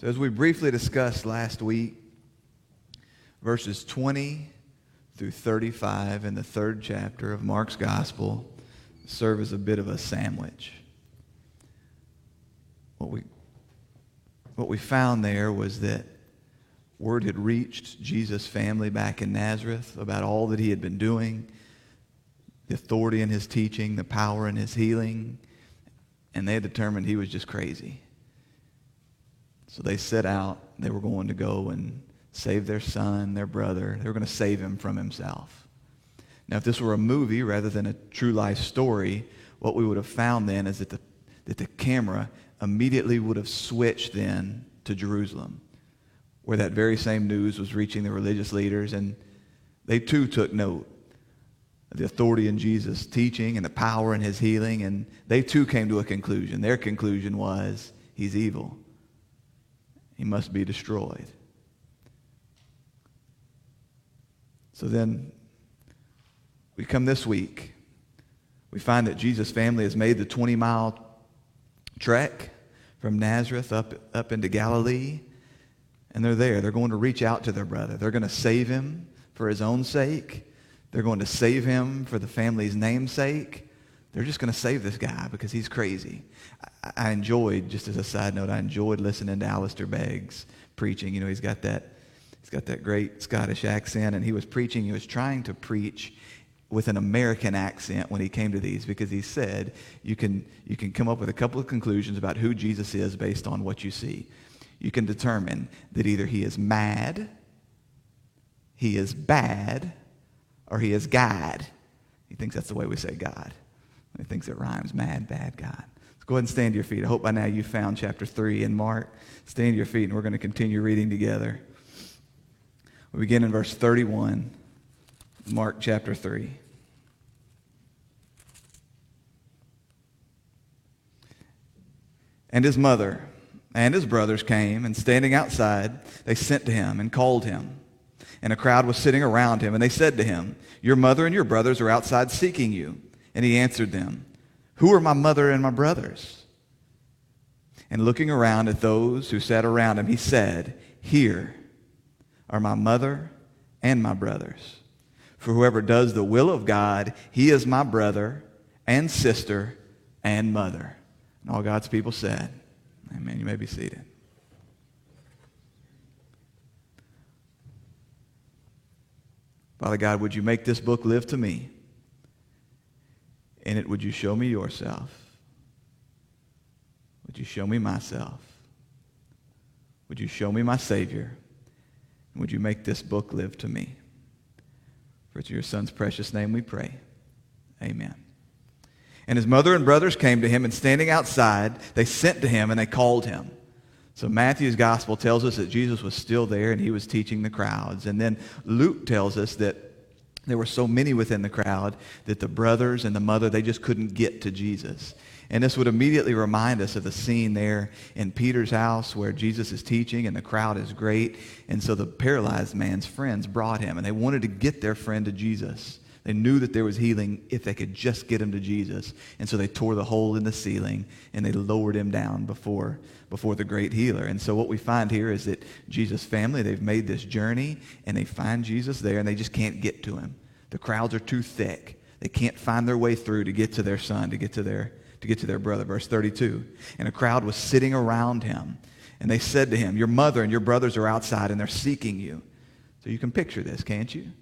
So, as we briefly discussed last week, verses 20 through 35 in the third chapter of Mark's Gospel serve as a bit of a sandwich. What we, what we found there was that word had reached Jesus' family back in Nazareth about all that he had been doing, the authority in his teaching, the power in his healing, and they had determined he was just crazy. So they set out. They were going to go and save their son, their brother. They were going to save him from himself. Now, if this were a movie rather than a true life story, what we would have found then is that the, that the camera immediately would have switched then to Jerusalem, where that very same news was reaching the religious leaders, and they too took note of the authority in Jesus' teaching and the power in his healing, and they too came to a conclusion. Their conclusion was, he's evil. He must be destroyed. So then we come this week. We find that Jesus' family has made the 20 mile trek from Nazareth up, up into Galilee. And they're there. They're going to reach out to their brother. They're going to save him for his own sake. They're going to save him for the family's namesake. They're just going to save this guy because he's crazy. I, I enjoyed, just as a side note, I enjoyed listening to Alistair Begg's preaching. You know, he's got that, he's got that great Scottish accent, and he was preaching. He was trying to preach with an American accent when he came to these because he said you can, you can come up with a couple of conclusions about who Jesus is based on what you see. You can determine that either he is mad, he is bad, or he is God. He thinks that's the way we say God. He thinks it rhymes. Mad, bad God. Let's go ahead and stand to your feet. I hope by now you've found chapter 3 in Mark. Stand to your feet, and we're going to continue reading together. We begin in verse 31, Mark chapter 3. And his mother and his brothers came, and standing outside, they sent to him and called him. And a crowd was sitting around him, and they said to him, Your mother and your brothers are outside seeking you. And he answered them, Who are my mother and my brothers? And looking around at those who sat around him, he said, Here are my mother and my brothers. For whoever does the will of God, he is my brother and sister and mother. And all God's people said, Amen. You may be seated. Father God, would you make this book live to me? In it, would you show me yourself? Would you show me myself? Would you show me my Savior? And would you make this book live to me? For it's your Son's precious name we pray. Amen. And his mother and brothers came to him, and standing outside, they sent to him and they called him. So Matthew's gospel tells us that Jesus was still there and he was teaching the crowds. And then Luke tells us that there were so many within the crowd that the brothers and the mother, they just couldn't get to Jesus. And this would immediately remind us of the scene there in Peter's house where Jesus is teaching and the crowd is great. And so the paralyzed man's friends brought him and they wanted to get their friend to Jesus. They knew that there was healing if they could just get him to Jesus. And so they tore the hole in the ceiling and they lowered him down before, before the great healer. And so what we find here is that Jesus' family, they've made this journey and they find Jesus there and they just can't get to him. The crowds are too thick. They can't find their way through to get to their son, to get to their, to get to their brother. Verse 32. And a crowd was sitting around him. And they said to him, Your mother and your brothers are outside and they're seeking you. So you can picture this, can't you?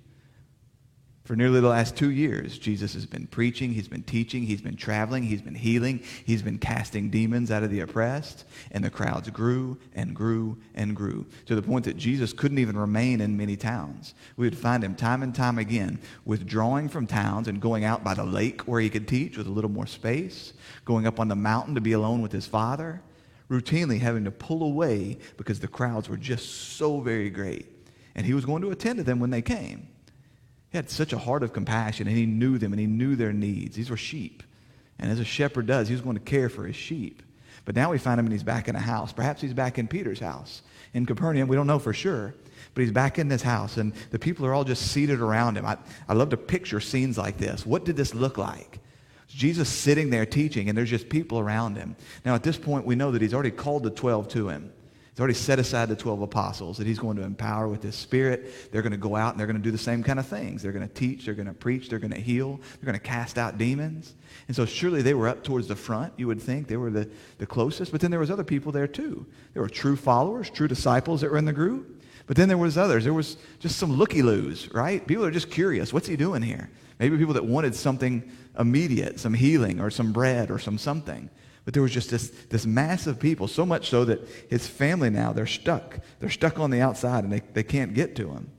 For nearly the last two years, Jesus has been preaching, he's been teaching, he's been traveling, he's been healing, he's been casting demons out of the oppressed, and the crowds grew and grew and grew to the point that Jesus couldn't even remain in many towns. We would find him time and time again withdrawing from towns and going out by the lake where he could teach with a little more space, going up on the mountain to be alone with his father, routinely having to pull away because the crowds were just so very great. And he was going to attend to them when they came. Had such a heart of compassion, and he knew them, and he knew their needs. These were sheep. And as a shepherd does, he was going to care for his sheep. But now we find him, and he's back in a house. Perhaps he's back in Peter's house. In Capernaum, we don't know for sure. But he's back in this house, and the people are all just seated around him. I, I love to picture scenes like this. What did this look like? Jesus sitting there teaching, and there's just people around him. Now, at this point, we know that he's already called the 12 to him. He's already set aside the 12 apostles that he's going to empower with his spirit. They're going to go out and they're going to do the same kind of things. They're going to teach, they're going to preach, they're going to heal, they're going to cast out demons. And so surely they were up towards the front, you would think. They were the, the closest. But then there was other people there too. There were true followers, true disciples that were in the group. But then there was others. There was just some looky-loos, right? People are just curious. What's he doing here? Maybe people that wanted something immediate, some healing or some bread or some something. But there was just this, this mass of people, so much so that his family now, they're stuck. They're stuck on the outside and they, they can't get to him.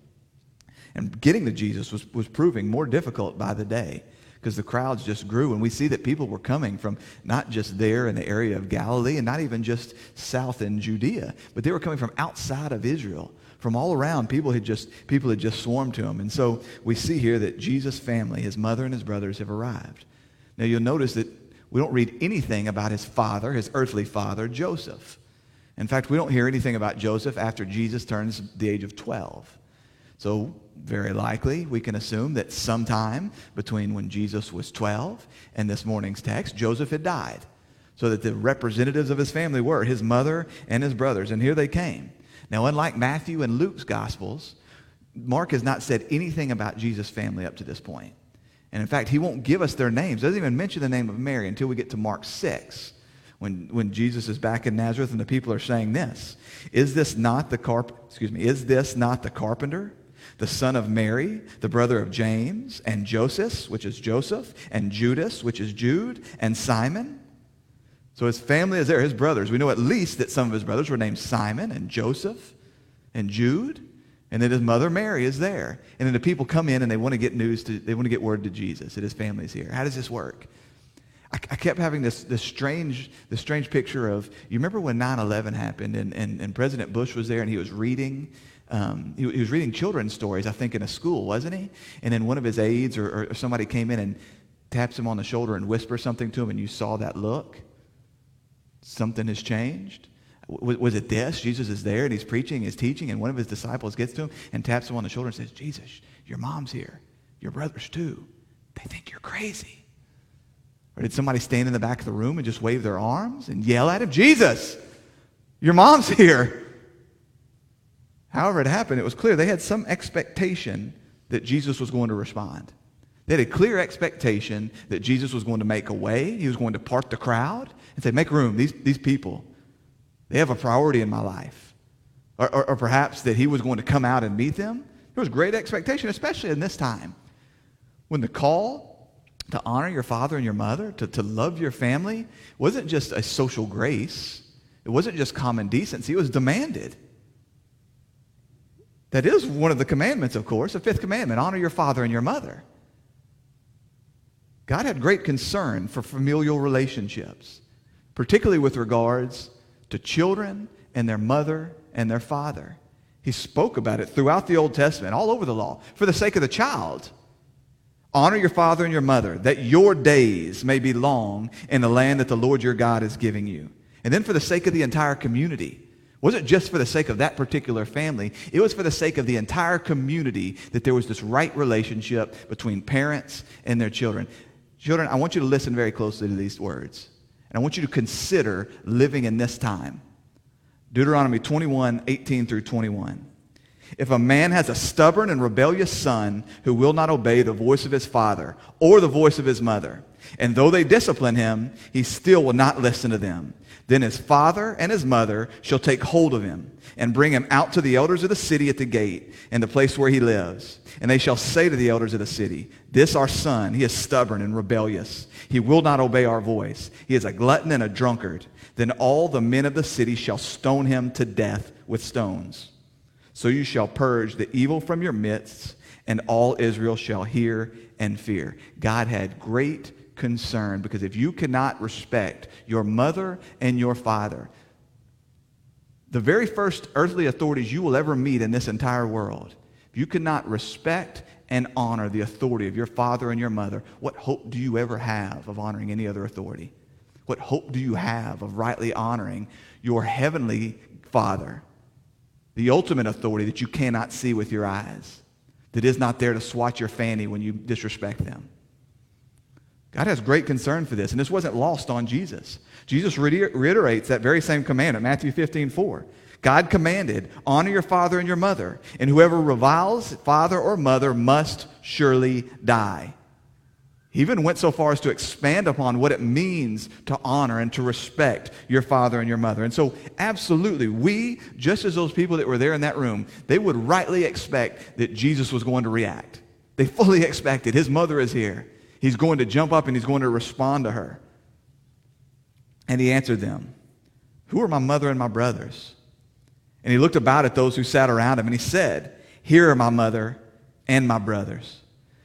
And getting to Jesus was, was proving more difficult by the day because the crowds just grew. And we see that people were coming from not just there in the area of Galilee and not even just south in Judea, but they were coming from outside of Israel. From all around, people had just people had just swarmed to him. And so we see here that Jesus' family, his mother and his brothers, have arrived. Now you'll notice that we don't read anything about his father, his earthly father, Joseph. In fact, we don't hear anything about Joseph after Jesus turns the age of 12. So, very likely, we can assume that sometime between when Jesus was 12 and this morning's text, Joseph had died. So that the representatives of his family were his mother and his brothers. And here they came. Now, unlike Matthew and Luke's Gospels, Mark has not said anything about Jesus' family up to this point. And in fact, he won't give us their names. Doesn't even mention the name of Mary until we get to Mark 6, when, when Jesus is back in Nazareth and the people are saying this. Is this not the carp excuse me, is this not the carpenter? The son of Mary, the brother of James, and Joseph, which is Joseph, and Judas, which is Jude, and Simon. So his family is there, his brothers. We know at least that some of his brothers were named Simon and Joseph and Jude. And then his mother Mary is there. And then the people come in and they want to get news, to, they want to get word to Jesus that his family's here. How does this work? I, I kept having this, this, strange, this strange picture of, you remember when 9-11 happened and, and, and President Bush was there and he was reading, um, he, he, was reading children's stories, I think, in a school, wasn't he? And then one of his aides or, or somebody came in and taps him on the shoulder and whispers something to him and you saw that look. Something has changed. Was was it this? Jesus is there and he's preaching, he's teaching, and one of his disciples gets to him and taps him on the shoulder and says, Jesus, your mom's here. Your brothers too. They think you're crazy. Or did somebody stand in the back of the room and just wave their arms and yell at him, Jesus, your mom's here? However it happened, it was clear they had some expectation that Jesus was going to respond. They had a clear expectation that Jesus was going to make a way. He was going to part the crowd and say, make room. These, these people, they have a priority in my life. Or, or, or, perhaps that he was going to come out and meet them. There was great expectation, especially in this time. When the call to honor your father and your mother, to, to love your family, wasn't just a social grace. It wasn't just common decency. It was demanded. That is one of the commandments, of course, the fifth commandment, honor your father and your mother. God had great concern for familial relationships, particularly with regards to children and their mother and their father. He spoke about it throughout the Old Testament, all over the law, for the sake of the child. Honor your father and your mother, that your days may be long in the land that the Lord your God is giving you. And then for the sake of the entire community. It wasn't just for the sake of that particular family. It was for the sake of the entire community that there was this right relationship between parents and their children. Children, I want you to listen very closely to these words. And I want you to consider living in this time. Deuteronomy 21, 18 through 21. If a man has a stubborn and rebellious son who will not obey the voice of his father or the voice of his mother, and though they discipline him, he still will not listen to them, then his father and his mother shall take hold of him and bring him out to the elders of the city at the gate and the place where he lives. And they shall say to the elders of the city, This our son, he is stubborn and rebellious. He will not obey our voice. He is a glutton and a drunkard. Then all the men of the city shall stone him to death with stones. So you shall purge the evil from your midst, and all Israel shall hear and fear. God had great concern because if you cannot respect your mother and your father, the very first earthly authorities you will ever meet in this entire world, if you cannot respect and honor the authority of your father and your mother, what hope do you ever have of honoring any other authority? What hope do you have of rightly honoring your heavenly Father, the ultimate authority that you cannot see with your eyes, that is not there to swat your fanny when you disrespect them? God has great concern for this, and this wasn't lost on Jesus. Jesus reiterates that very same command commandment, Matthew 15, 4. God commanded, honor your father and your mother, and whoever reviles father or mother must surely die. He even went so far as to expand upon what it means to honor and to respect your father and your mother. And so, absolutely, we, just as those people that were there in that room, they would rightly expect that Jesus was going to react. They fully expected. His mother is here. He's going to jump up and he's going to respond to her. And he answered them, Who are my mother and my brothers? And he looked about at those who sat around him and he said, Here are my mother and my brothers.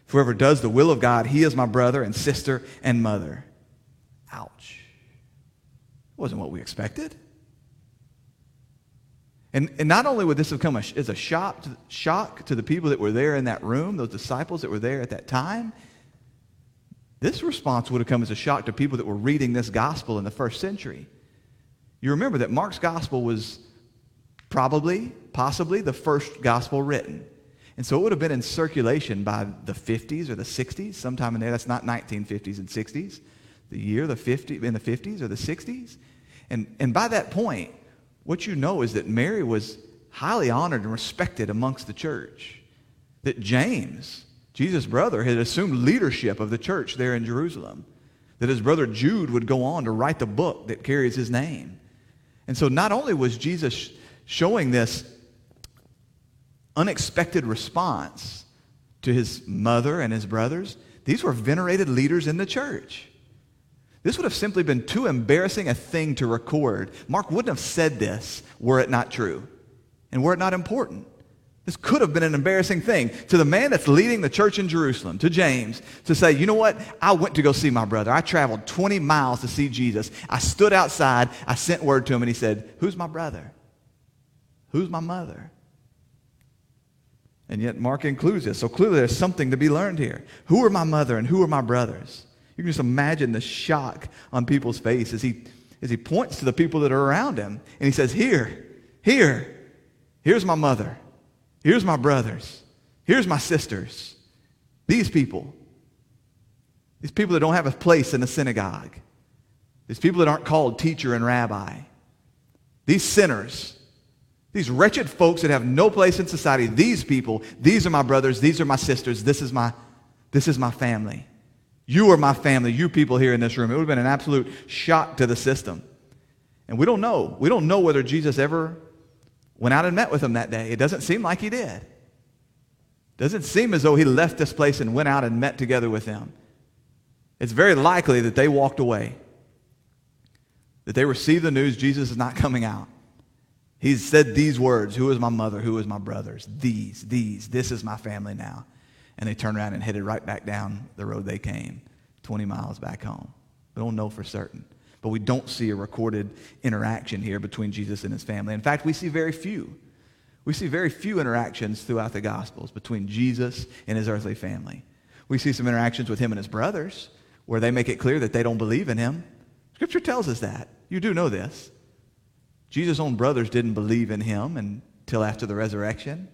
Whoever does the will of God, he is my brother and sister and mother. Ouch. Wasn't what we expected. And, and not only would this have come as a shock to, shock to the people that were there in that room, those disciples that were there at that time, this response would have come as a shock to people that were reading this gospel in the first century. You remember that Mark's gospel was probably, possibly, the first gospel written. And so it would have been in circulation by the 50s or the 60s, sometime in there. That's not 1950s and 60s. The year, the 50, in the 50s or the 60s. And, and by that point, what you know is that Mary was highly honored and respected amongst the church. That James, Jesus' brother, had assumed leadership of the church there in Jerusalem. That his brother Jude would go on to write the book that carries his name. And so not only was Jesus showing this unexpected response to his mother and his brothers. These were venerated leaders in the church. This would have simply been too embarrassing a thing to record. Mark wouldn't have said this were it not true and were it not important. This could have been an embarrassing thing to the man that's leading the church in Jerusalem, to James, to say, you know what? I went to go see my brother. I traveled 20 miles to see Jesus. I stood outside. I sent word to him, and he said, Who's my brother? Who's my mother? And yet Mark includes this. So clearly there's something to be learned here. Who are my mother and who are my brothers? You can just imagine the shock on people's face as he, as he points to the people that are around him. And he says, Here, here, here's my mother. Here's my brothers. Here's my sisters. These people. These people that don't have a place in the synagogue. These people that aren't called teacher and rabbi. These sinners these wretched folks that have no place in society, these people, these are my brothers, these are my sisters, this is my, this is my family. You are my family, you people here in this room. It would have been an absolute shock to the system. And we don't know. We don't know whether Jesus ever went out and met with them that day. It doesn't seem like he did. Doesn't seem as though he left this place and went out and met together with them. It's very likely that they walked away, that they received the news Jesus is not coming out. He said these words Who is my mother? Who is my brothers? These, these, this is my family now. And they turned around and headed right back down the road they came, 20 miles back home. We don't know for certain. But we don't see a recorded interaction here between Jesus and his family. In fact, we see very few. We see very few interactions throughout the Gospels between Jesus and his earthly family. We see some interactions with him and his brothers where they make it clear that they don't believe in him. Scripture tells us that. You do know this. Jesus' own brothers didn't believe in him until after the resurrection.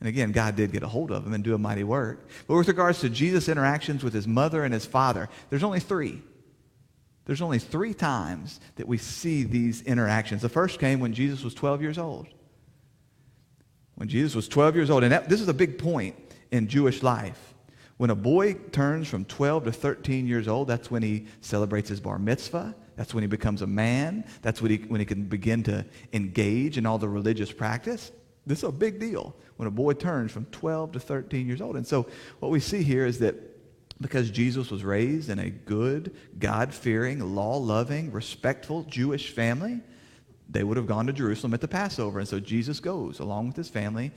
And again, God did get a hold of him and do a mighty work. But with regards to Jesus' interactions with his mother and his father, there's only three. There's only three times that we see these interactions. The first came when Jesus was 12 years old. When Jesus was 12 years old. And that, this is a big point in Jewish life. When a boy turns from 12 to 13 years old, that's when he celebrates his bar mitzvah. That's when he becomes a man. That's when he, when he can begin to engage in all the religious practice. This is a big deal when a boy turns from 12 to 13 years old. And so what we see here is that because Jesus was raised in a good, God fearing, law loving, respectful Jewish family, they would have gone to Jerusalem at the Passover. And so Jesus goes along with his family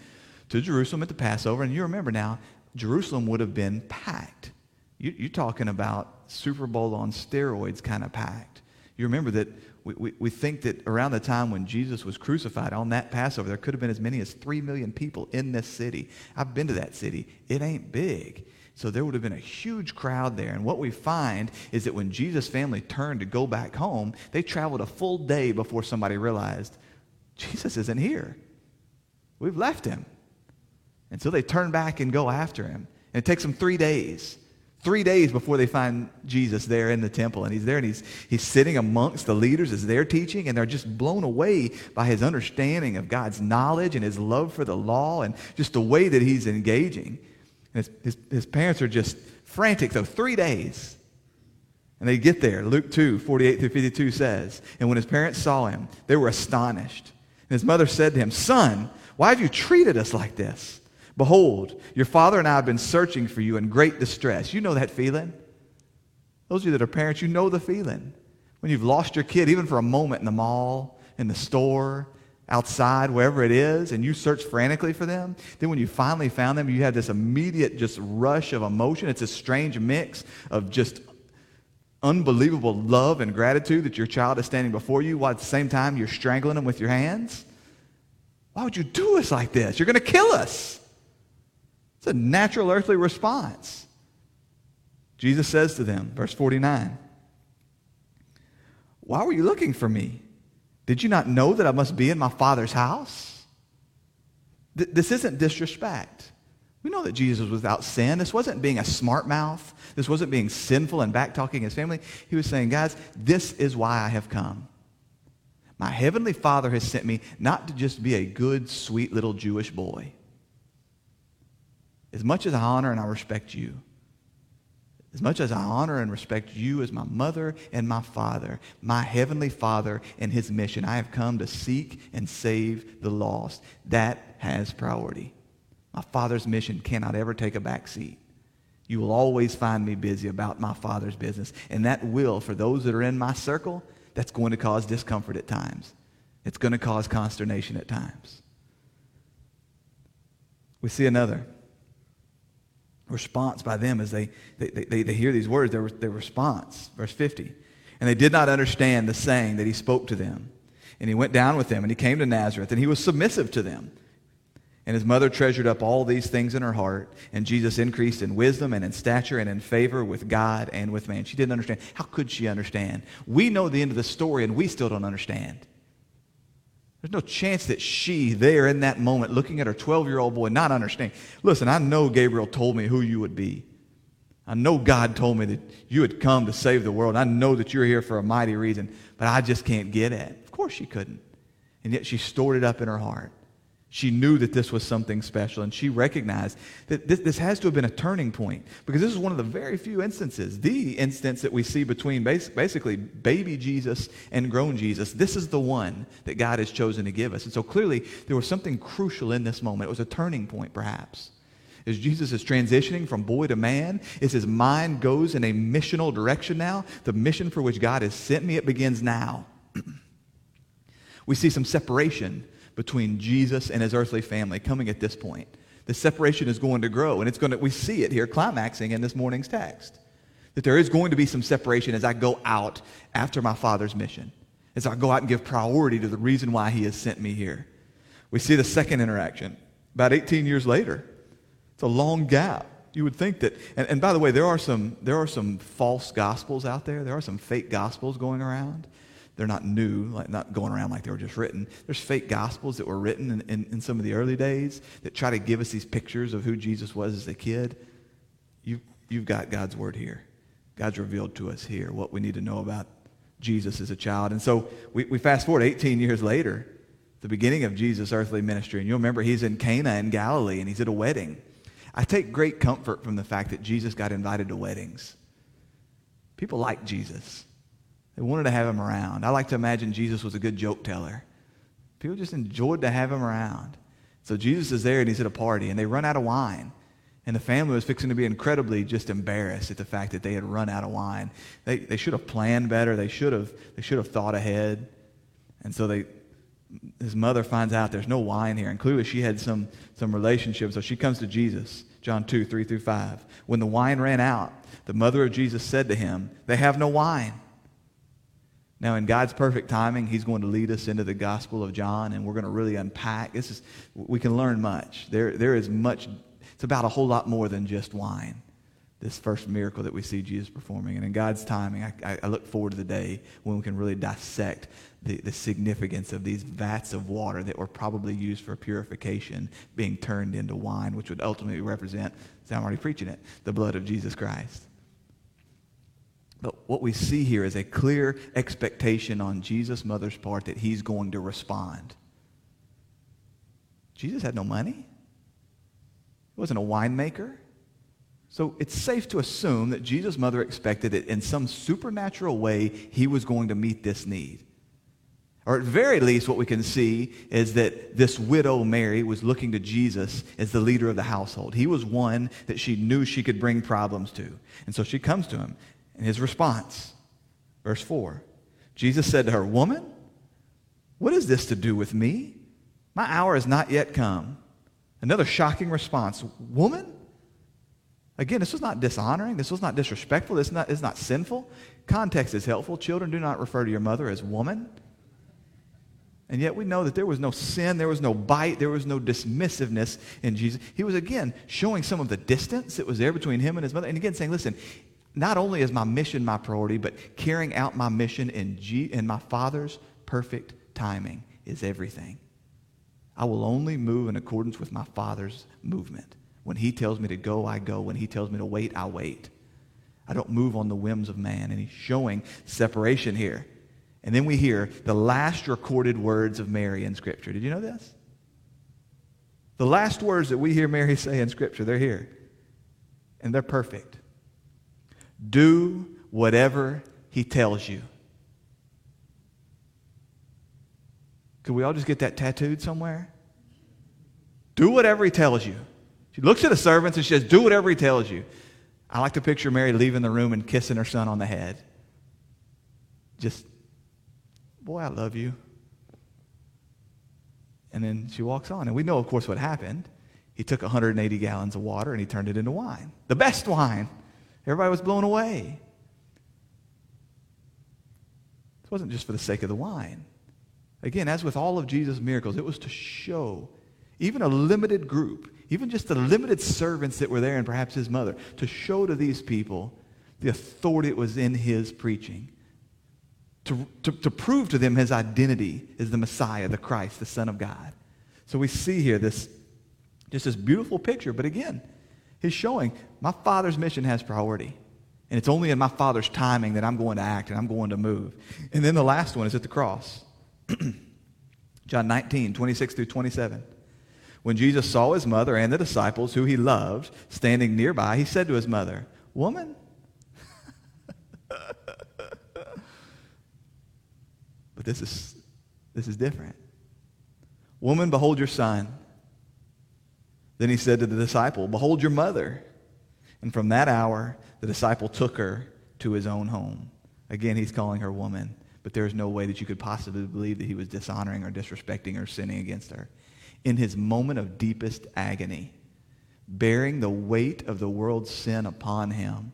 to Jerusalem at the Passover. And you remember now, Jerusalem would have been packed. You, are talking about Super Bowl on steroids kind of packed. You remember that we, we, we think that around the time when Jesus was crucified on that Passover, there could have been as many as 3 million people in this city. I've been to that city. It ain't big. So there would have been a huge crowd there. And what we find is that when Jesus' family turned to go back home, they traveled a full day before somebody realized Jesus isn't here. We've left him. And so they turn back and go after him. And it takes them three days Three days before they find Jesus there in the temple, and he's there and he's, he's sitting amongst the leaders as they're teaching, and they're just blown away by his understanding of God's knowledge and his love for the law and just the way that he's engaging. His, his, his parents are just frantic. So, three days. And they get there. Luke 2, 48 through 52 says, And when his parents saw him, they were astonished. And his mother said to him, Son, why have you treated us like this? Behold, your father and I have been searching for you in great distress. You know that feeling. Those of you that are parents, you know the feeling. When you've lost your kid, even for a moment in the mall, in the store, outside, wherever it is, and you search frantically for them. Then when you finally found them, you have this immediate just rush of emotion. It's a strange mix of just unbelievable love and gratitude that your child is standing before you while at the same time you're strangling them with your hands. Why would you do us like this? You're going to kill us. It's a natural earthly response. Jesus says to them, verse 49, Why were you looking for me? Did you not know that I must be in my Father's house? Th- this isn't disrespect. We know that Jesus was without sin. This wasn't being a smart mouth. This wasn't being sinful and backtalking his family. He was saying, guys, this is why I have come. My heavenly Father has sent me not to just be a good, sweet little Jewish boy. As much as I honor and I respect you, as much as I honor and respect you as my mother and my father, my heavenly Father and his mission, I have come to seek and save the lost. That has priority. My Father's mission cannot ever take a back seat. You will always find me busy about my Father's business. And that will, for those that are in my circle, that's going to cause discomfort at times. It's going to cause consternation at times. We see another response by them as they, they, they, they hear these words, their, their response. Verse 50. And they did not understand the saying that he spoke to them. And he went down with them, and he came to Nazareth, and he was submissive to them. And his mother treasured up all these things in her heart, and Jesus increased in wisdom and in stature and in favor with God and with man. She didn't understand. How could she understand? We know the end of the story, and we still don't understand. There's no chance that she, there in that moment, looking at her 12 year old boy, not understanding. Listen, I know Gabriel told me who you would be. I know God told me that you had come to save the world. I know that you're here for a mighty reason, but I just can't get it. Of course she couldn't. And yet she stored it up in her heart. She knew that this was something special, and she recognized that this, this, has to have been a turning point because this is one of the very few instances, the instance that we see between bas- basically baby Jesus and grown Jesus. This is the one that God has chosen to give us. And so clearly, there was something crucial in this moment. It was a turning point, perhaps. As Jesus is transitioning from boy to man, as his mind goes in a missional direction now, the mission for which God has sent me, it begins now. we see some separation between Jesus and his earthly family coming at this point. The separation is going to grow, and it's going to, we see it here climaxing in this morning's text. That there is going to be some separation as I go out after my Father's mission, as I go out and give priority to the reason why he has sent me here. We see the second interaction about 18 years later. It's a long gap. You would think that, and, and by the way, there are, some, there are some false gospels out there. There are some fake gospels going around they're not new, like not going around like they were just written. There's fake gospels that were written in, in, in, some of the early days that try to give us these pictures of who Jesus was as a kid. You, you've got God's word here. God's revealed to us here what we need to know about Jesus as a child. And so we, we fast forward 18 years later, the beginning of Jesus' earthly ministry. And you'll remember he's in Cana in Galilee and he's at a wedding. I take great comfort from the fact that Jesus got invited to weddings. People like Jesus. They wanted to have him around. I like to imagine Jesus was a good joke teller. People just enjoyed to have him around. So Jesus is there and he's at a party and they run out of wine. And the family was fixing to be incredibly just embarrassed at the fact that they had run out of wine. They, they should have planned better. They should have, they should have thought ahead. And so they, his mother finds out there's no wine here. And clearly she had some, some relationship. So she comes to Jesus, John 2, 3 through 5. When the wine ran out, the mother of Jesus said to him, They have no wine. Now, in God's perfect timing, He's going to lead us into the Gospel of John, and we're going to really unpack. This is, we can learn much. There, there is much, it's about a whole lot more than just wine, this first miracle that we see Jesus performing. And in God's timing, I, I look forward to the day when we can really dissect the, the significance of these vats of water that were probably used for purification being turned into wine, which would ultimately represent, I'm already preaching it, the blood of Jesus Christ. But what we see here is a clear expectation on Jesus' mother's part that he's going to respond. Jesus had no money. He wasn't a winemaker. So it's safe to assume that Jesus' mother expected that in some supernatural way he was going to meet this need. Or at very least, what we can see is that this widow, Mary, was looking to Jesus as the leader of the household. He was one that she knew she could bring problems to. And so she comes to him. And his response, verse 4 Jesus said to her, Woman, what is this to do with me? My hour has not yet come. Another shocking response Woman? Again, this was not dishonoring. This was not disrespectful. This is not, is not sinful. Context is helpful. Children, do not refer to your mother as woman. And yet we know that there was no sin, there was no bite, there was no dismissiveness in Jesus. He was, again, showing some of the distance that was there between him and his mother. And again, saying, listen, not only is my mission my priority, but carrying out my mission in, G- in my Father's perfect timing is everything. I will only move in accordance with my Father's movement. When he tells me to go, I go. When he tells me to wait, I wait. I don't move on the whims of man. And he's showing separation here. And then we hear the last recorded words of Mary in Scripture. Did you know this? The last words that we hear Mary say in Scripture, they're here. And they're perfect. Do whatever he tells you. Could we all just get that tattooed somewhere? Do whatever he tells you. She looks at the servants and she says, Do whatever he tells you. I like to picture Mary leaving the room and kissing her son on the head. Just Boy, I love you. And then she walks on. And we know, of course, what happened. He took 180 gallons of water and he turned it into wine. The best wine. Everybody was blown away. It wasn't just for the sake of the wine. Again, as with all of Jesus' miracles, it was to show even a limited group, even just the limited servants that were there and perhaps his mother, to show to these people the authority that was in his preaching to, to, to prove to them his identity as the Messiah, the Christ, the Son of God. So we see here this just this beautiful picture. But again, he's showing my Father's mission has priority. And it's only in my Father's timing that I'm going to act and I'm going to move. And then the last one is at the cross. John 19, 26 through 27. When Jesus saw his mother and the disciples who he loved standing nearby, he said to his mother, Woman, but this is, this is different. Woman, behold your son. Then he said to the disciple, Behold your mother. And from that hour, the disciple took her to his own home. Again, he's calling her woman, but there is no way that you could possibly believe that he was dishonoring or disrespecting or sinning against her. In his moment of deepest agony, bearing the weight of the world's sin upon him,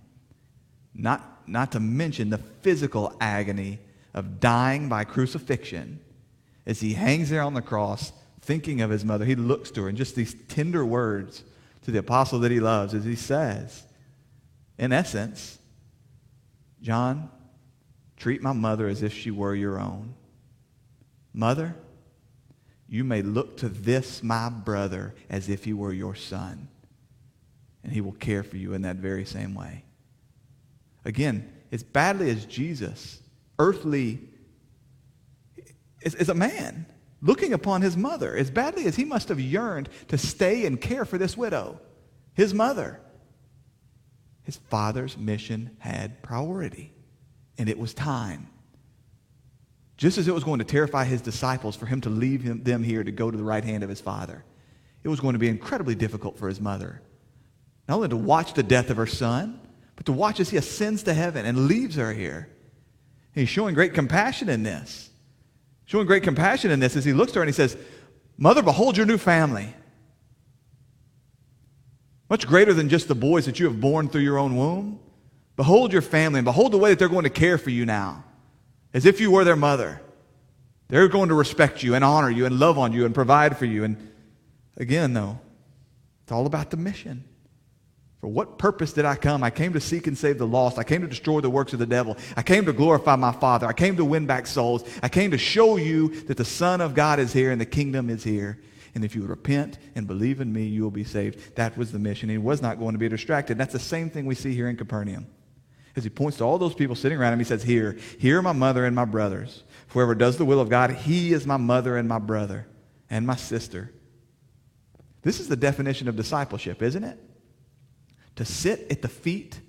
not, not to mention the physical agony of dying by crucifixion, as he hangs there on the cross, thinking of his mother, he looks to her and just these tender words to the apostle that he loves as he says, in essence, John, treat my mother as if she were your own. Mother, you may look to this, my brother, as if he were your son. And he will care for you in that very same way. Again, as badly as Jesus earthly, is, is a man looking upon his mother as badly as he must have yearned to stay and care for this widow, his mother. His father's mission had priority, and it was time. Just as it was going to terrify his disciples for him to leave him, them here to go to the right hand of his father, it was going to be incredibly difficult for his mother. Not only to watch the death of her son, but to watch as he ascends to heaven and leaves her here. He's showing great compassion in this. Showing great compassion in this as he looks to her and he says, Mother, behold your new family. Much greater than just the boys that you have born through your own womb. Behold your family and behold the way that they're going to care for you now, as if you were their mother. They're going to respect you and honor you and love on you and provide for you. And again, though, it's all about the mission. For what purpose did I come? I came to seek and save the lost. I came to destroy the works of the devil. I came to glorify my Father. I came to win back souls. I came to show you that the Son of God is here and the kingdom is here. And if you repent and believe in me, you will be saved. That was the mission. He was not going to be distracted. That's the same thing we see here in Capernaum. As he points to all those people sitting around him, he says, Here, here are my mother and my brothers. Whoever does the will of God, he is my mother and my brother and my sister. This is the definition of discipleship, isn't it? To sit at the feet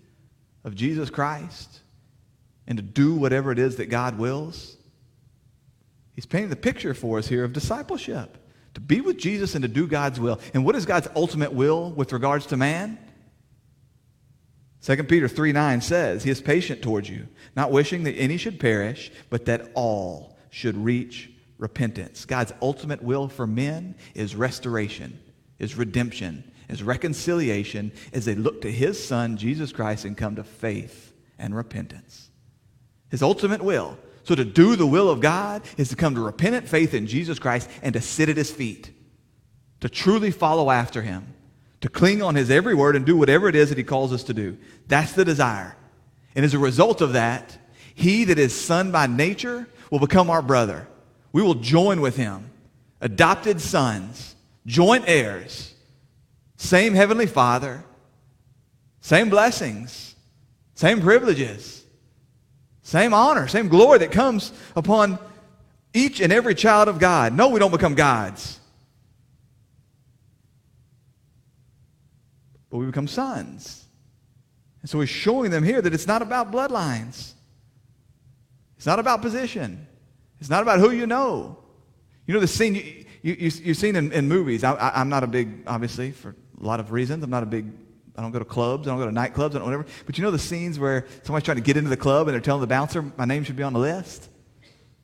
of Jesus Christ and to do whatever it is that God wills. He's painting the picture for us here of discipleship to be with Jesus and to do God's will. And what is God's ultimate will with regards to man? 2 Peter 3 9 says, He is patient towards you, not wishing that any should perish, but that all should reach repentance. God's ultimate will for men is restoration, is redemption, is reconciliation as they look to His Son, Jesus Christ, and come to faith and repentance. His ultimate will. So to do the will of God is to come to repentant faith in Jesus Christ and to sit at His feet, to truly follow after Him to cling on his every word and do whatever it is that he calls us to do. That's the desire. And as a result of that, he that is son by nature will become our brother. We will join with him, adopted sons, joint heirs, same heavenly father, same blessings, same privileges, same honor, same glory that comes upon each and every child of God. No, we don't become gods. but we become sons. And so he's showing them here that it's not about bloodlines. It's not about position. It's not about who you know. You know the scene you, you, you, you've seen in, in movies. I, I, I'm not a big, obviously, for a lot of reasons. I'm not a big, I don't go to clubs. I don't go to nightclubs. I don't whatever. But you know the scenes where somebody's trying to get into the club and they're telling the bouncer, my name should be on the list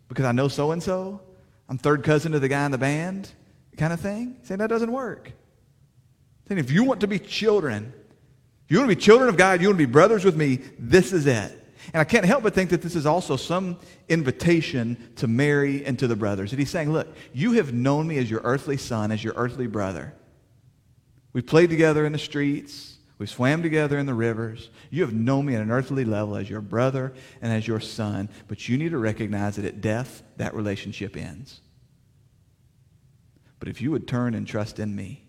because I know so and so. I'm third cousin to the guy in the band, kind of thing. Saying that doesn't work. Saying if you want to be children, you want to be children of God, you want to be brothers with me, this is it. And I can't help but think that this is also some invitation to Mary and to the brothers. That he's saying, look, you have known me as your earthly son, as your earthly brother. We played together in the streets. We swam together in the rivers. You have known me at an earthly level as your brother and as your son. But you need to recognize that at death, that relationship ends. But if you would turn and trust in me,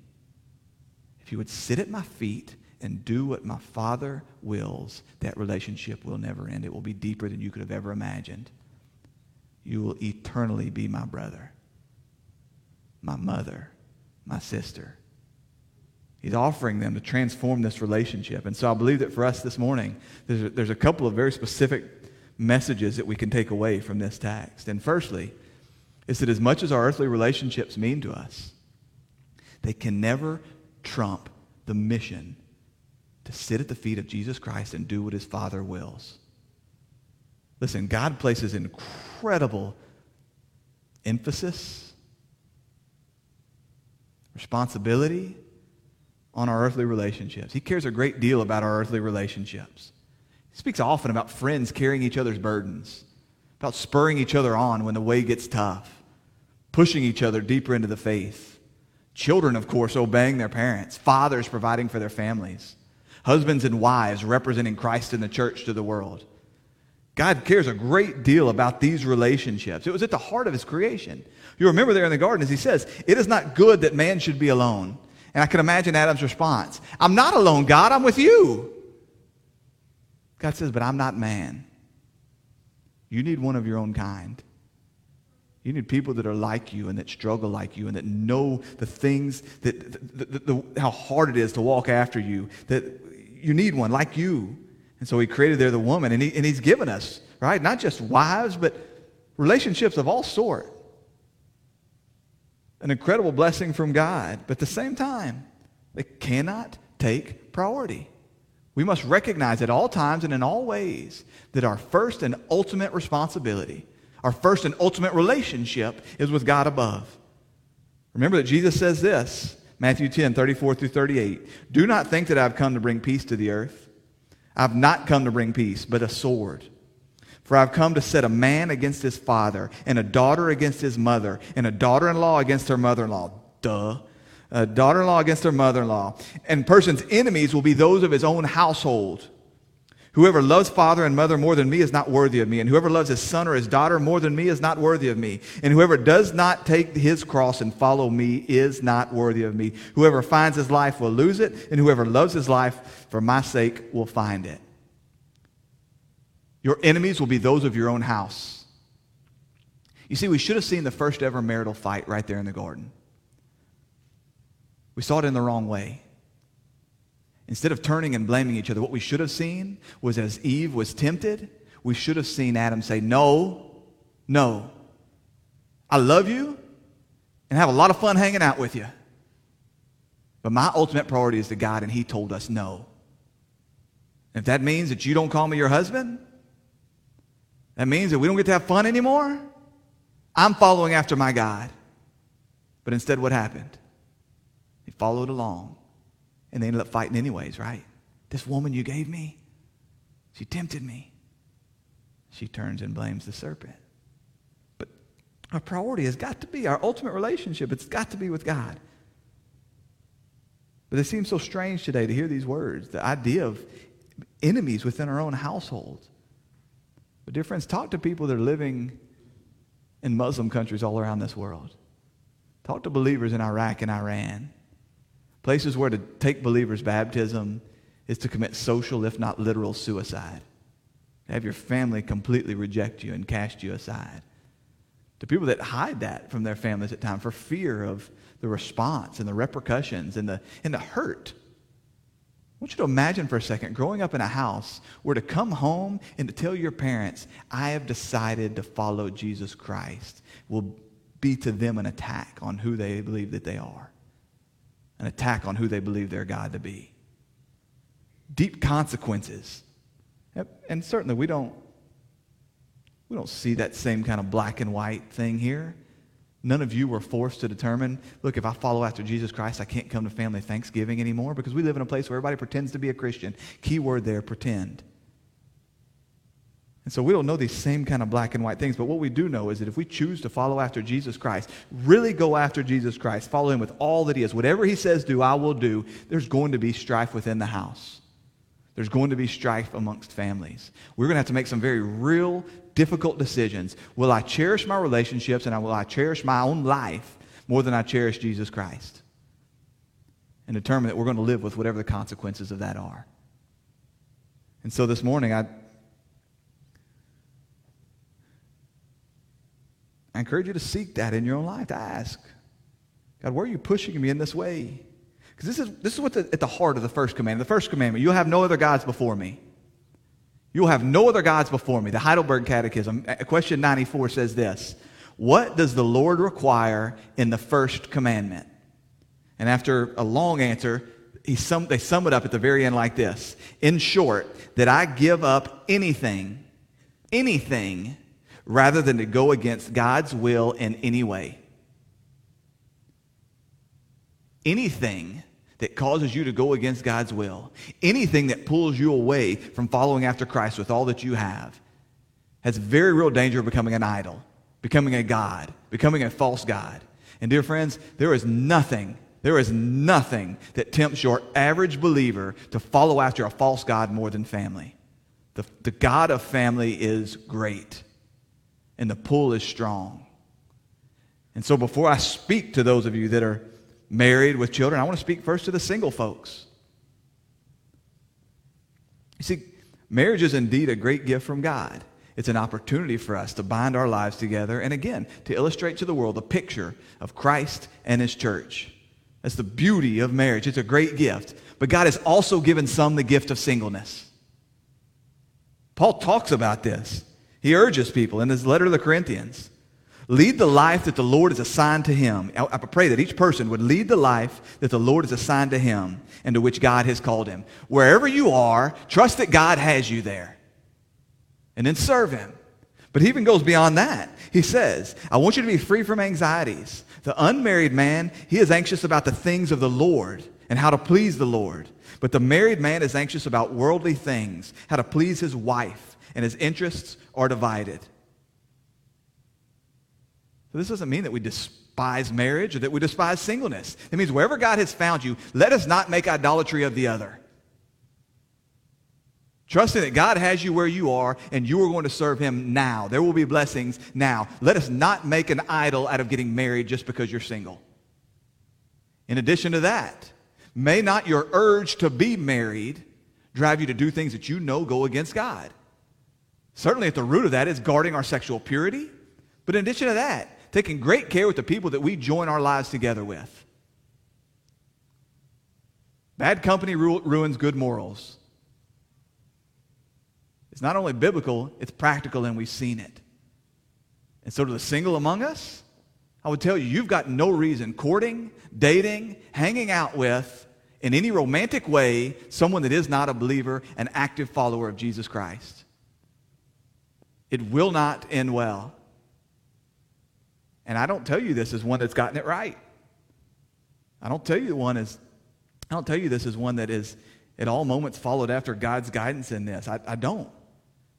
if you would sit at my feet and do what my Father wills, that relationship will never end. It will be deeper than you could have ever imagined. You will eternally be my brother, my mother, my sister. He's offering them to transform this relationship. And so I believe that for us this morning, there's a, there's a couple of very specific messages that we can take away from this text. And firstly, is that as much as our earthly relationships mean to us, they can never trump the mission to sit at the feet of Jesus Christ and do what his Father wills. Listen, God places incredible emphasis, responsibility on our earthly relationships. He cares a great deal about our earthly relationships. He speaks often about friends carrying each other's burdens, about spurring each other on when the way gets tough, pushing each other deeper into the faith. Children, of course, obeying their parents. Fathers providing for their families. Husbands and wives representing Christ in the church to the world. God cares a great deal about these relationships. It was at the heart of his creation. You remember there in the garden as he says, It is not good that man should be alone. And I can imagine Adam's response I'm not alone, God, I'm with you. God says, But I'm not man. You need one of your own kind. You need people that are like you and that struggle like you and that know the things that the, the, the, how hard it is to walk after you. That you need one like you. And so he created there the woman and, he, and he's given us, right? Not just wives, but relationships of all sort. An incredible blessing from God. But at the same time, they cannot take priority. We must recognize at all times and in all ways that our first and ultimate responsibility our first and ultimate relationship is with God above. Remember that Jesus says this, Matthew 10, 34 through 38. Do not think that I've come to bring peace to the earth. I've not come to bring peace, but a sword. For I've come to set a man against his father, and a daughter against his mother, and a daughter in law against her mother in law. Duh. A daughter in law against her mother in law. And person's enemies will be those of his own household. Whoever loves father and mother more than me is not worthy of me, and whoever loves his son or his daughter more than me is not worthy of me. And whoever does not take his cross and follow me is not worthy of me. Whoever finds his life will lose it, and whoever loves his life for my sake will find it. Your enemies will be those of your own house. You see, we should have seen the first ever marital fight right there in the garden. We saw it in the wrong way. Instead of turning and blaming each other, what we should have seen was as Eve was tempted, we should have seen Adam say, No, no. I love you and have a lot of fun hanging out with you. But my ultimate priority is to God, and He told us no. If that means that you don't call me your husband, that means that we don't get to have fun anymore, I'm following after my God. But instead, what happened? He followed along, and they ended up fighting anyways, right? This woman you gave me, she tempted me. She turns and blames the serpent. But our priority has got to be our ultimate relationship. It's got to be with God. But it seems so strange today to hear these words the idea of enemies within our own households. But, dear friends, talk to people that are living in Muslim countries all around this world. Talk to believers in Iraq and Iran. Places where to take believers' baptism is to commit social, if not literal, suicide. To have your family completely reject you and cast you aside. To people that hide that from their families at times for fear of the response and the repercussions and the, and the hurt. I want you to imagine for a second growing up in a house where to come home and to tell your parents, I have decided to follow Jesus Christ, will be to them an attack on who they believe that they are, an attack on who they believe their God to be. Deep consequences. And certainly we don't, we don't see that same kind of black and white thing here. None of you were forced to determine, look, if I follow after Jesus Christ, I can't come to family Thanksgiving anymore because we live in a place where everybody pretends to be a Christian. Key word there, pretend. And so we don't know these same kind of black and white things, but what we do know is that if we choose to follow after Jesus Christ, really go after Jesus Christ, follow him with all that he is, whatever he says do, I will do, there's going to be strife within the house. There's going to be strife amongst families. We're going to have to make some very real, difficult decisions. Will I cherish my relationships and will I cherish my own life more than I cherish Jesus Christ? And determine that we're going to live with whatever the consequences of that are. And so this morning, I, I encourage you to seek that in your own life, to ask, God, where are you pushing me in this way? Because this is, this is what's at the heart of the first commandment. The first commandment, you'll have no other gods before me. You will have no other gods before me. The Heidelberg Catechism, uh, question 94 says this What does the Lord require in the first commandment? And after a long answer, he sum, they sum it up at the very end like this In short, that I give up anything, anything, rather than to go against God's will in any way. Anything that causes you to go against God's will, anything that pulls you away from following after Christ with all that you have, has very real danger of becoming an idol, becoming a God, becoming a false God. And dear friends, there is nothing, there is nothing that tempts your average believer to follow after a false God more than family. The, the God of family is great, and the pull is strong. And so before I speak to those of you that are married with children. I want to speak first to the single folks. You see, marriage is indeed a great gift from God. It's an opportunity for us to bind our lives together and again, to illustrate to the world the picture of Christ and his church. That's the beauty of marriage. It's a great gift. But God has also given some the gift of singleness. Paul talks about this. He urges people in his letter to the Corinthians lead the life that the Lord has assigned to him. I, pray that each person would lead the life that the Lord has assigned to him and to which God has called him. Wherever you are, trust that God has you there. And then serve him. But he even goes beyond that. He says, I want you to be free from anxieties. The unmarried man, he is anxious about the things of the Lord and how to please the Lord. But the married man is anxious about worldly things, how to please his wife, and his interests are divided. So this doesn't mean that we despise marriage or that we despise singleness. It means wherever God has found you, let us not make idolatry of the other. Trusting that God has you where you are and you are going to serve him now. There will be blessings now. Let us not make an idol out of getting married just because you're single. In addition to that, may not your urge to be married drive you to do things that you know go against God. Certainly, at the root of that is guarding our sexual purity. But in addition to that, taking great care with the people that we join our lives together with. Bad company ru- ruins good morals. It's not only biblical, it's practical, and we've seen it. And so, to the single among us, I would tell you, you've got no reason courting, dating, hanging out with, in any romantic way, someone that is not a believer, an active follower of Jesus Christ. It will not end well. And I don't tell you this as one that's gotten it right. I don't tell you one is, I don't tell you this as one that is at all moments followed after God's guidance in this. I, I don't.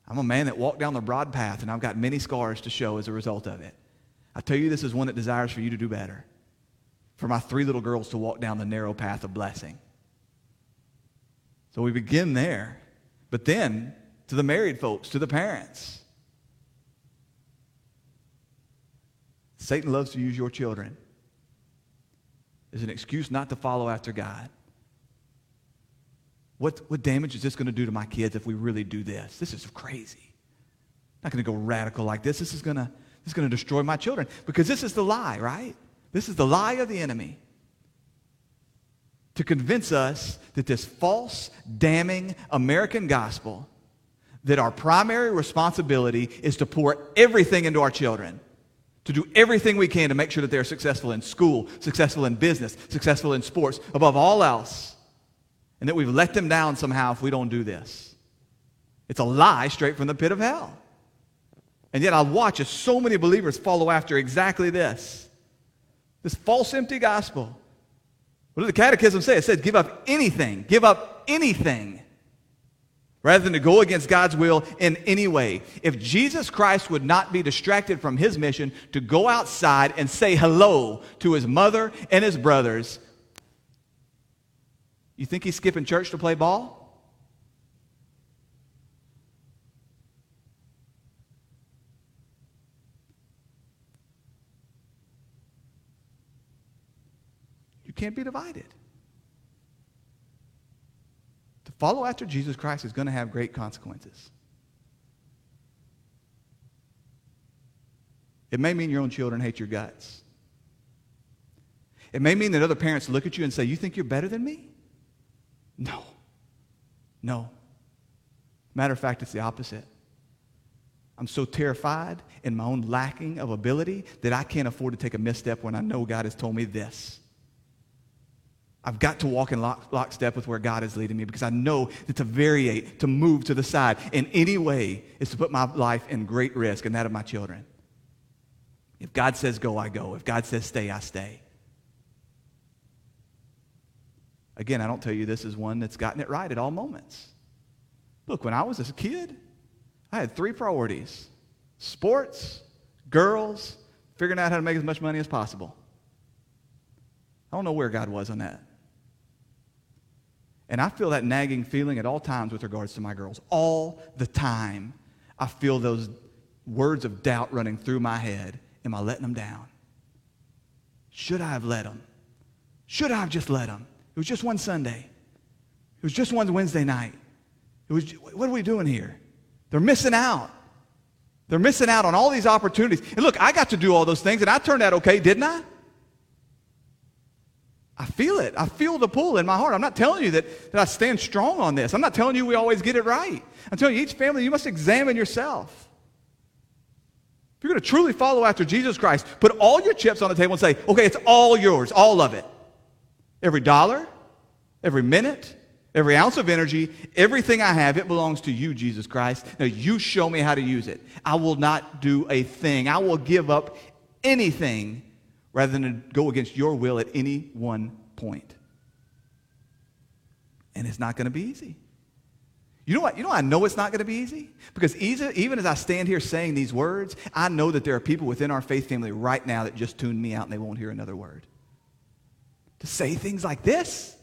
I'm a man that walked down the broad path, and I've got many scars to show as a result of it. I tell you this is one that desires for you to do better, for my three little girls to walk down the narrow path of blessing. So we begin there. But then to the married folks, to the parents. Satan loves to use your children as an excuse not to follow after God. What, what damage is this going to do to my kids if we really do this? This is crazy. I'm not going to go radical like this. This is going to this is going to destroy my children because this is the lie, right? This is the lie of the enemy to convince us that this false, damning American gospel, that our primary responsibility is to pour everything into our children to do everything we can to make sure that they're successful in school, successful in business, successful in sports, above all else, and that we've let them down somehow if we don't do this. It's a lie straight from the pit of hell. And yet I watch as so many believers follow after exactly this this false, empty gospel. What did the catechism say? It said, give up anything, give up anything rather than to go against God's will in any way. If Jesus Christ would not be distracted from his mission to go outside and say hello to his mother and his brothers, you think he's skipping church to play ball? You can't be divided. Follow after Jesus Christ is going to have great consequences. It may mean your own children hate your guts. It may mean that other parents look at you and say, You think you're better than me? No. No. Matter of fact, it's the opposite. I'm so terrified in my own lacking of ability that I can't afford to take a misstep when I know God has told me this. I've got to walk in lock, lockstep with where God is leading me because I know that to variate, to move to the side in any way is to put my life in great risk and that of my children. If God says go, I go. If God says stay, I stay. Again, I don't tell you this is one that's gotten it right at all moments. Look, when I was a kid, I had three priorities sports, girls, figuring out how to make as much money as possible. I don't know where God was on that. And I feel that nagging feeling at all times with regards to my girls. All the time, I feel those words of doubt running through my head. Am I letting them down? Should I have let them? Should I have just let them? It was just one Sunday. It was just one Wednesday night. It was, what are we doing here? They're missing out. They're missing out on all these opportunities. And look, I got to do all those things, and I turned out okay, didn't I? I feel it. I feel the pull in my heart. I'm not telling you that, that I stand strong on this. I'm not telling you we always get it right. I'm telling you, each family, you must examine yourself. If you're going to truly follow after Jesus Christ, put all your chips on the table and say, okay, it's all yours, all of it. Every dollar, every minute, every ounce of energy, everything I have, it belongs to you, Jesus Christ. Now you show me how to use it. I will not do a thing. I will give up anything rather than go against your will at any one point. And it's not going to be easy. You know what? You know I know it's not going to be easy? Because even as I stand here saying these words, I know that there are people within our faith family right now that just tuned me out and they won't hear another word. To say things like this,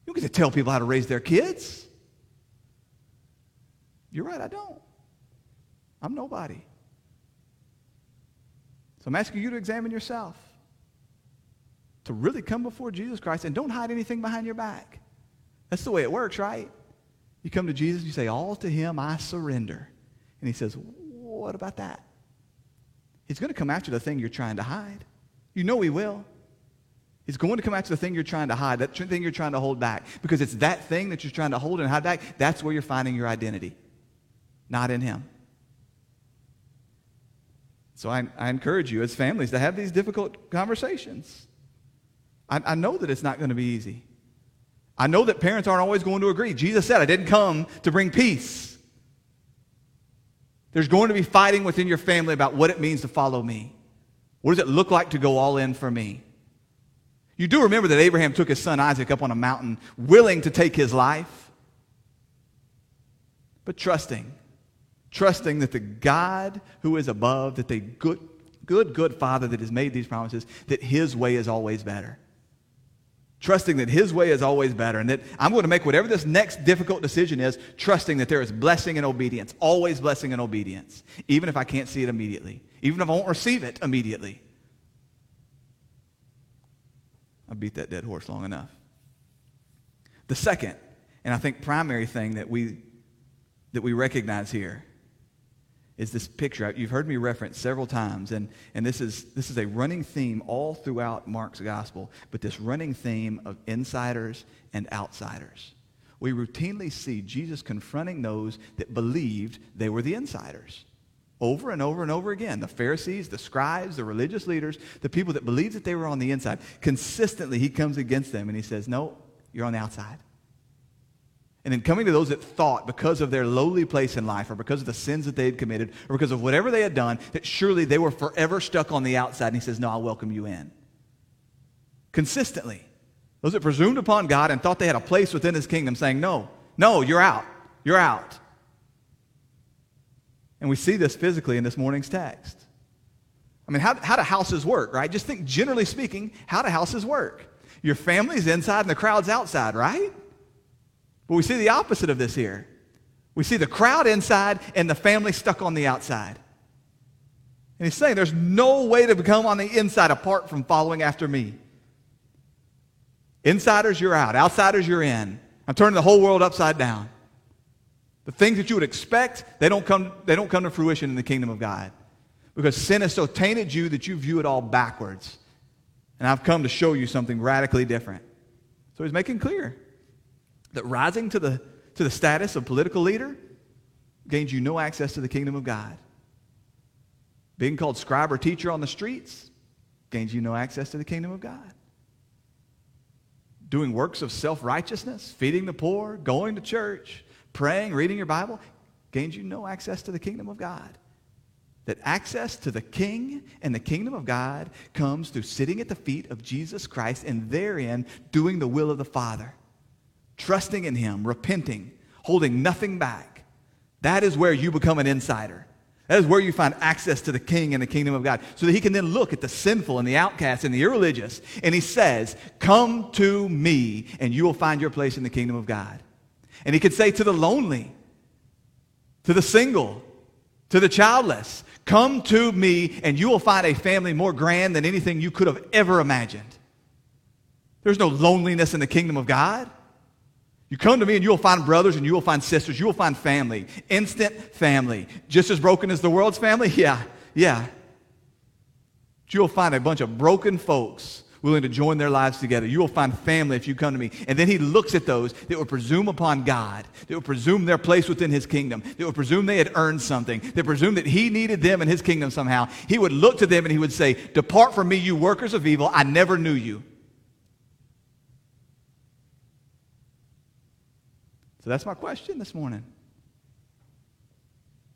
you don't get to tell people how to raise their kids. You're right, I don't. I'm nobody. So I'm asking you to examine yourself, to really come before Jesus Christ and don't hide anything behind your back. That's the way it works, right? You come to Jesus, you say, All to him I surrender. And he says, What about that? He's going to come after the thing you're trying to hide. You know he will. He's going to come after the thing you're trying to hide, that thing you're trying to hold back. Because it's that thing that you're trying to hold and hide back, that's where you're finding your identity, not in him. So I, I encourage you as families to have these difficult conversations. I, I know that it's not going to be easy. I know that parents aren't always going to agree. Jesus said, I didn't come to bring peace. There's going to be fighting within your family about what it means to follow me. What does it look like to go all in for me? You do remember that Abraham took his son Isaac up on a mountain, willing to take his life, but trusting, trusting that the God who is above, that the good, good, good Father that has made these promises, that his way is always better trusting that His way is always better and that I'm going to make whatever this next difficult decision is, trusting that there is blessing and obedience, always blessing and obedience, even if I can't see it immediately, even if I won't receive it immediately. I beat that dead horse long enough. The second, and I think primary thing that we, that we recognize here is this picture. You've heard me reference several times, and, and this, is, this is a running theme all throughout Mark's gospel, but this running theme of insiders and outsiders. We routinely see Jesus confronting those that believed they were the insiders. Over and over and over again. The Pharisees, the scribes, the religious leaders, the people that believed that they were on the inside. Consistently, he comes against them and he says, No, you're on the outside. And then coming to those that thought, because of their lowly place in life, or because of the sins that they had committed, or because of whatever they had done, that surely they were forever stuck on the outside. And he says, No, I'll welcome you in. Consistently. Those that presumed upon God and thought they had a place within his kingdom, saying, No, no, you're out. You're out. And we see this physically in this morning's text. I mean, how, how do houses work, right? Just think, generally speaking, how do houses work? Your family's inside and the crowd's outside, right? But we see the opposite of this here. We see the crowd inside and the family stuck on the outside. And he's saying there's no way to become on the inside apart from following after me. Insiders, you're out. Outsiders, you're in. I'm turning the whole world upside down. The things that you would expect, they don't come, they don't come to fruition in the kingdom of God. Because sin has so tainted you that you view it all backwards. And I've come to show you something radically different. So he's making clear that rising to the, to the status of political leader gains you no access to the kingdom of God. Being called scribe or teacher on the streets gains you no access to the kingdom of God. Doing works of self righteousness, feeding the poor, going to church, praying, reading your Bible, gains you no access to the kingdom of God. That access to the king and the kingdom of God comes through sitting at the feet of Jesus Christ and therein doing the will of the Father trusting in Him, repenting, holding nothing back. That is where you become an insider. That is where you find access to the king and the kingdom of God so that he can then look at the sinful and the outcast and the irreligious. And he says, Come to me and you will find your place in the kingdom of God. And he could say to the lonely, to the single, to the childless, Come to me and you will find a family more grand than anything you could have ever imagined. There's no loneliness in the kingdom of God. You come to me and you will find brothers and you will find sisters. You will find family. Instant family. Just as broken as the world's family? Yeah, yeah. You will find a bunch of broken folks willing to join their lives together. You will find family if you come to me. And then he looks at those that would presume upon God, that would presume their place within his kingdom, that would presume they had earned something, that presume that he needed them in his kingdom somehow. He would look to them and he would say, Depart from me, you workers of evil. I never knew you. So that's my question this morning.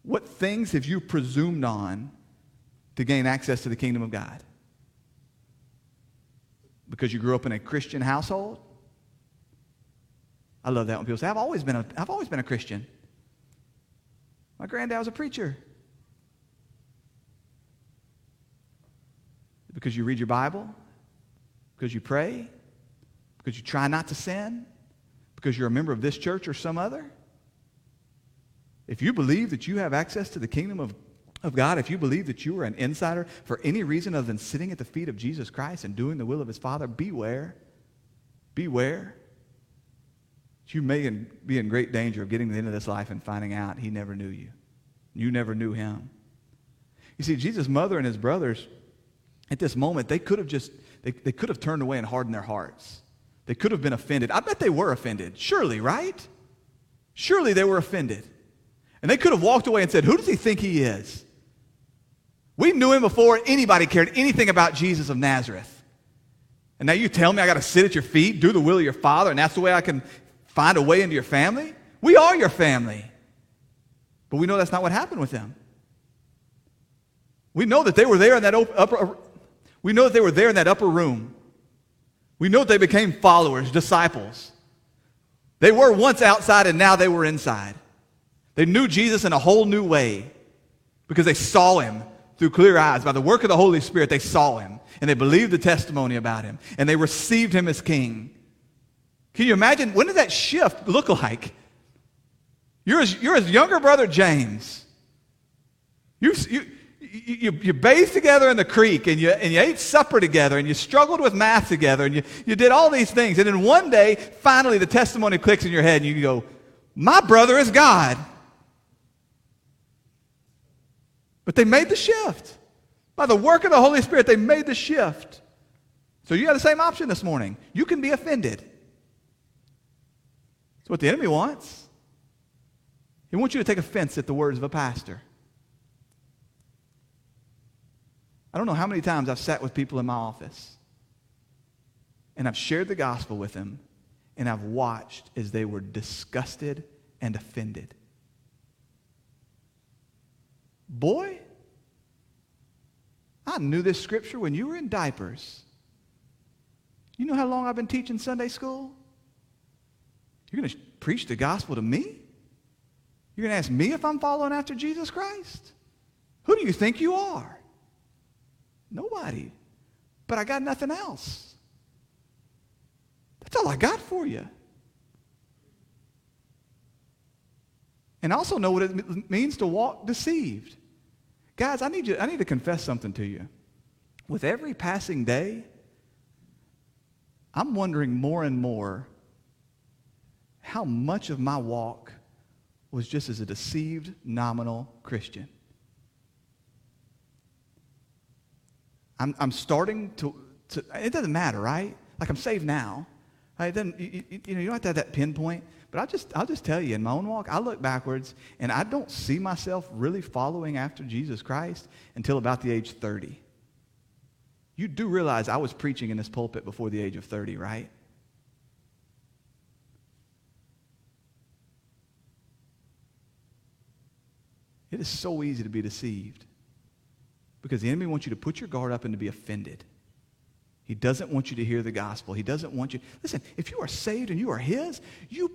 What things have you presumed on to gain access to the kingdom of God? Because you grew up in a Christian household? I love that when people say, I've always been a, I've always been a Christian. My granddad was a preacher. Because you read your Bible? Because you pray? Because you try not to sin? Because you're a member of this church or some other? If you believe that you have access to the kingdom of, of God, if you believe that you are an insider for any reason other than sitting at the feet of Jesus Christ and doing the will of his Father, beware. Beware. You may be in great danger of getting to the end of this life and finding out he never knew you. You never knew him. You see, Jesus' mother and his brothers, at this moment, they could have just, they, they could have turned away and hardened their hearts. They could have been offended. I bet they were offended. Surely, right? Surely they were offended. And they could have walked away and said, Who does he think he is? We knew him before anybody cared anything about Jesus of Nazareth. And now you tell me I got to sit at your feet, do the will of your Father, and that's the way I can find a way into your family? We are your family. But we know that's not what happened with them. We know that they were there in that upper, we know that they were there in that upper room. We know they became followers, disciples. They were once outside and now they were inside. They knew Jesus in a whole new way because they saw him through clear eyes. By the work of the Holy Spirit, they saw him and they believed the testimony about him and they received him as king. Can you imagine? When did that shift look like? You're his, you're his younger brother, James. You, you, you, you bathed together in the creek and you, and you ate supper together and you struggled with math together and you, you did all these things. And then one day, finally, the testimony clicks in your head and you go, My brother is God. But they made the shift. By the work of the Holy Spirit, they made the shift. So you have the same option this morning. You can be offended. That's what the enemy wants. He wants you to take offense at the words of a pastor. I don't know how many times I've sat with people in my office and I've shared the gospel with them and I've watched as they were disgusted and offended. Boy, I knew this scripture when you were in diapers. You know how long I've been teaching Sunday school? You're going to preach the gospel to me? You're going to ask me if I'm following after Jesus Christ? Who do you think you are? Nobody. But I got nothing else. That's all I got for you. And also know what it means to walk deceived. Guys, I need, you, I need to confess something to you. With every passing day, I'm wondering more and more how much of my walk was just as a deceived, nominal Christian. I'm, I'm starting to, to, it doesn't matter, right? Like I'm saved now. Right? Then you, you, you, know, you don't have to have that pinpoint. But I'll just, I'll just tell you, in my own walk, I look backwards and I don't see myself really following after Jesus Christ until about the age 30. You do realize I was preaching in this pulpit before the age of 30, right? It is so easy to be deceived because the enemy wants you to put your guard up and to be offended. He doesn't want you to hear the gospel. He doesn't want you. Listen, if you are saved and you are His, you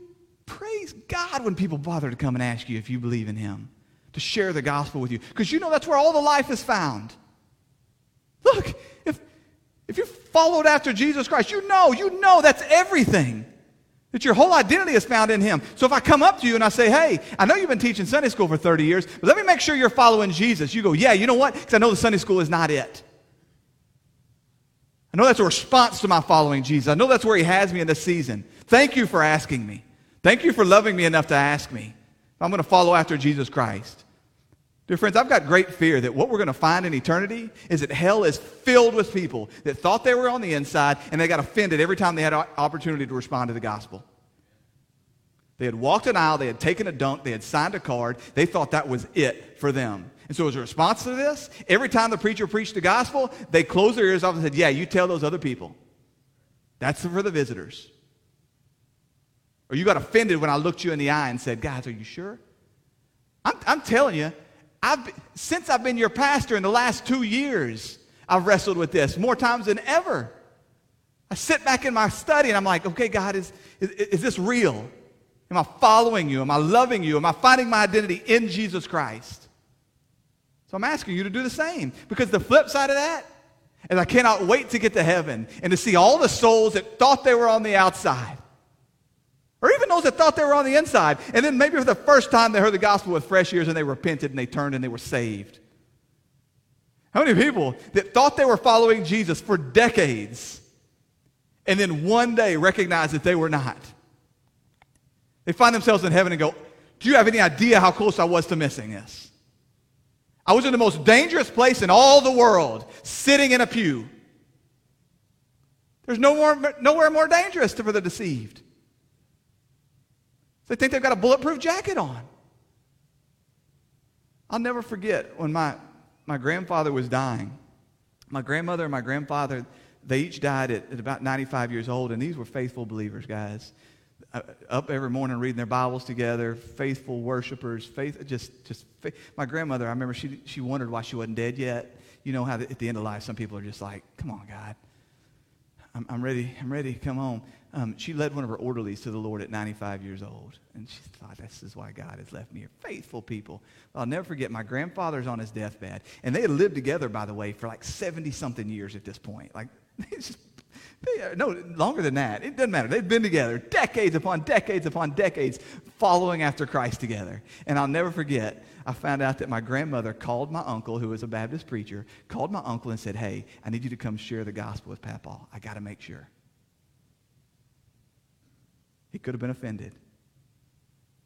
praise God when people bother to come and ask you if you believe in Him, to share the gospel with you, because you know that's where all the life is found. Look, if, if you followed after Jesus Christ, you know, you know that's everything. That your whole identity is found in Him. So if I come up to you and I say, hey, I know you've been teaching Sunday school for 30 years, but let me make sure you're following Jesus. You go, yeah, you know what? Because I know the Sunday school is not it. I know that's a response to my following Jesus. I know that's where He has me in this season. Thank you for asking me. Thank you for loving me enough to ask me. I'm going to follow after Jesus Christ. Dear friends, I've got great fear that what we're going to find in eternity is that hell is filled with people that thought they were on the inside and they got offended every time they had an opportunity to respond to the gospel. They had walked an aisle, they had taken a dunk, they had signed a card, they thought that was it for them. And so, as a response to this, every time the preacher preached the gospel, they closed their ears off and said, Yeah, you tell those other people. That's for the visitors. Or you got offended when I looked you in the eye and said, Guys, are you sure? I'm, I'm telling you, I've, since I've been your pastor in the last two years, I've wrestled with this more times than ever. I sit back in my study and I'm like, okay, God, is, is, is this real? Am I following you? Am I loving you? Am I finding my identity in Jesus Christ? So I'm asking you to do the same. Because the flip side of that is I cannot wait to get to heaven and to see all the souls that thought they were on the outside or even those that thought they were on the inside. And then maybe for the first time they heard the gospel with fresh ears and they repented and they turned and they were saved. How many people that thought they were following Jesus for decades and then one day recognized that they were not? They find themselves in heaven and go, Do you have any idea how close I was to missing this? I was in the most dangerous place in all the world, sitting in a pew. There's no more, nowhere more dangerous for the deceived. They think they've got a bulletproof jacket on. I'll never forget when my, my grandfather was dying. My grandmother and my grandfather, they each died at, at about 95 years old, and these were faithful believers, guys. Uh, up every morning reading their Bibles together, faithful worshipers, faith, just, just, faith. my grandmother, I remember she, she wondered why she wasn't dead yet. You know how the, at the end of life, some people are just like, come on, God. I'm, I'm ready. I'm ready. Come home. Um, she led one of her orderlies to the Lord at 95 years old. And she thought, this is why God has left me here. Faithful people. I'll never forget, my grandfather's on his deathbed. And they had lived together, by the way, for like 70 something years at this point. Like, it's just, no, longer than that. It doesn't matter. They've been together decades upon decades upon decades, following after Christ together. And I'll never forget, I found out that my grandmother called my uncle, who was a Baptist preacher, called my uncle and said, Hey, I need you to come share the gospel with Papa. I got to make sure. He could have been offended.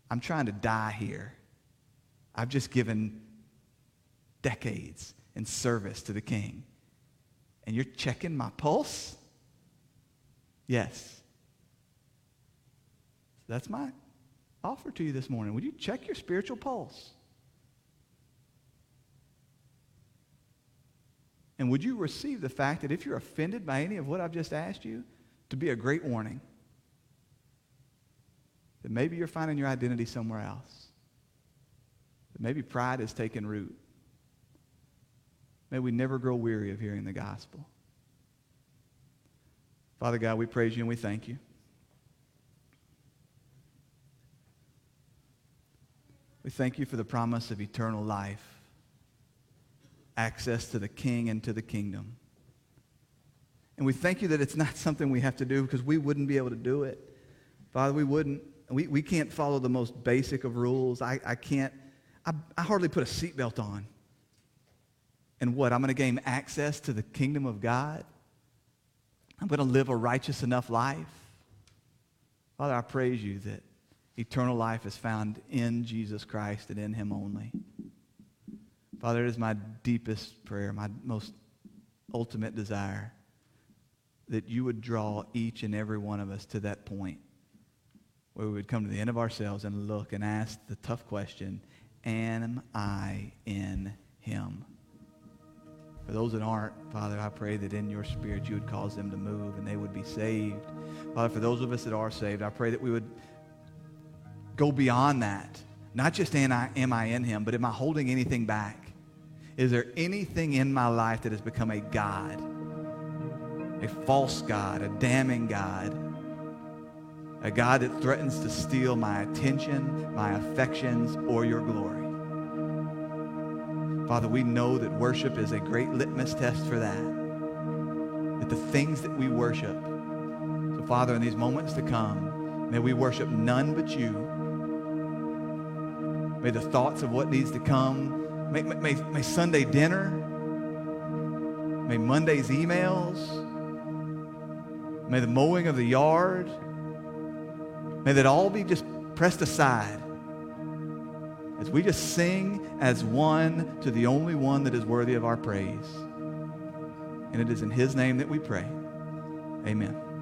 I'm trying to die here. I've just given decades in service to the king. And you're checking my pulse? Yes. That's my offer to you this morning. Would you check your spiritual pulse? And would you receive the fact that if you're offended by any of what I've just asked you, to be a great warning? that maybe you're finding your identity somewhere else. That maybe pride has taken root. May we never grow weary of hearing the gospel. Father God, we praise you and we thank you. We thank you for the promise of eternal life, access to the King and to the kingdom. And we thank you that it's not something we have to do because we wouldn't be able to do it. Father, we wouldn't. We, we can't follow the most basic of rules. I, I can't, I, I hardly put a seatbelt on. And what? I'm going to gain access to the kingdom of God? I'm going to live a righteous enough life? Father, I praise you that eternal life is found in Jesus Christ and in him only. Father, it is my deepest prayer, my most ultimate desire that you would draw each and every one of us to that point where we would come to the end of ourselves and look and ask the tough question Am I in Him? For those that aren't, Father, I pray that in your spirit you would cause them to move and they would be saved. Father, for those of us that are saved, I pray that we would go beyond that. Not just am I, am I in Him, but am I holding anything back? Is there anything in my life that has become a God, a false God, a damning God? a God that threatens to steal my attention, my affections, or your glory. Father, we know that worship is a great litmus test for that. That the things that we worship, so Father, in these moments to come, may we worship none but you. May the thoughts of what needs to come, may, may, may Sunday dinner, may Monday's emails, may the mowing of the yard, May that all be just pressed aside as we just sing as one to the only one that is worthy of our praise. And it is in his name that we pray. Amen.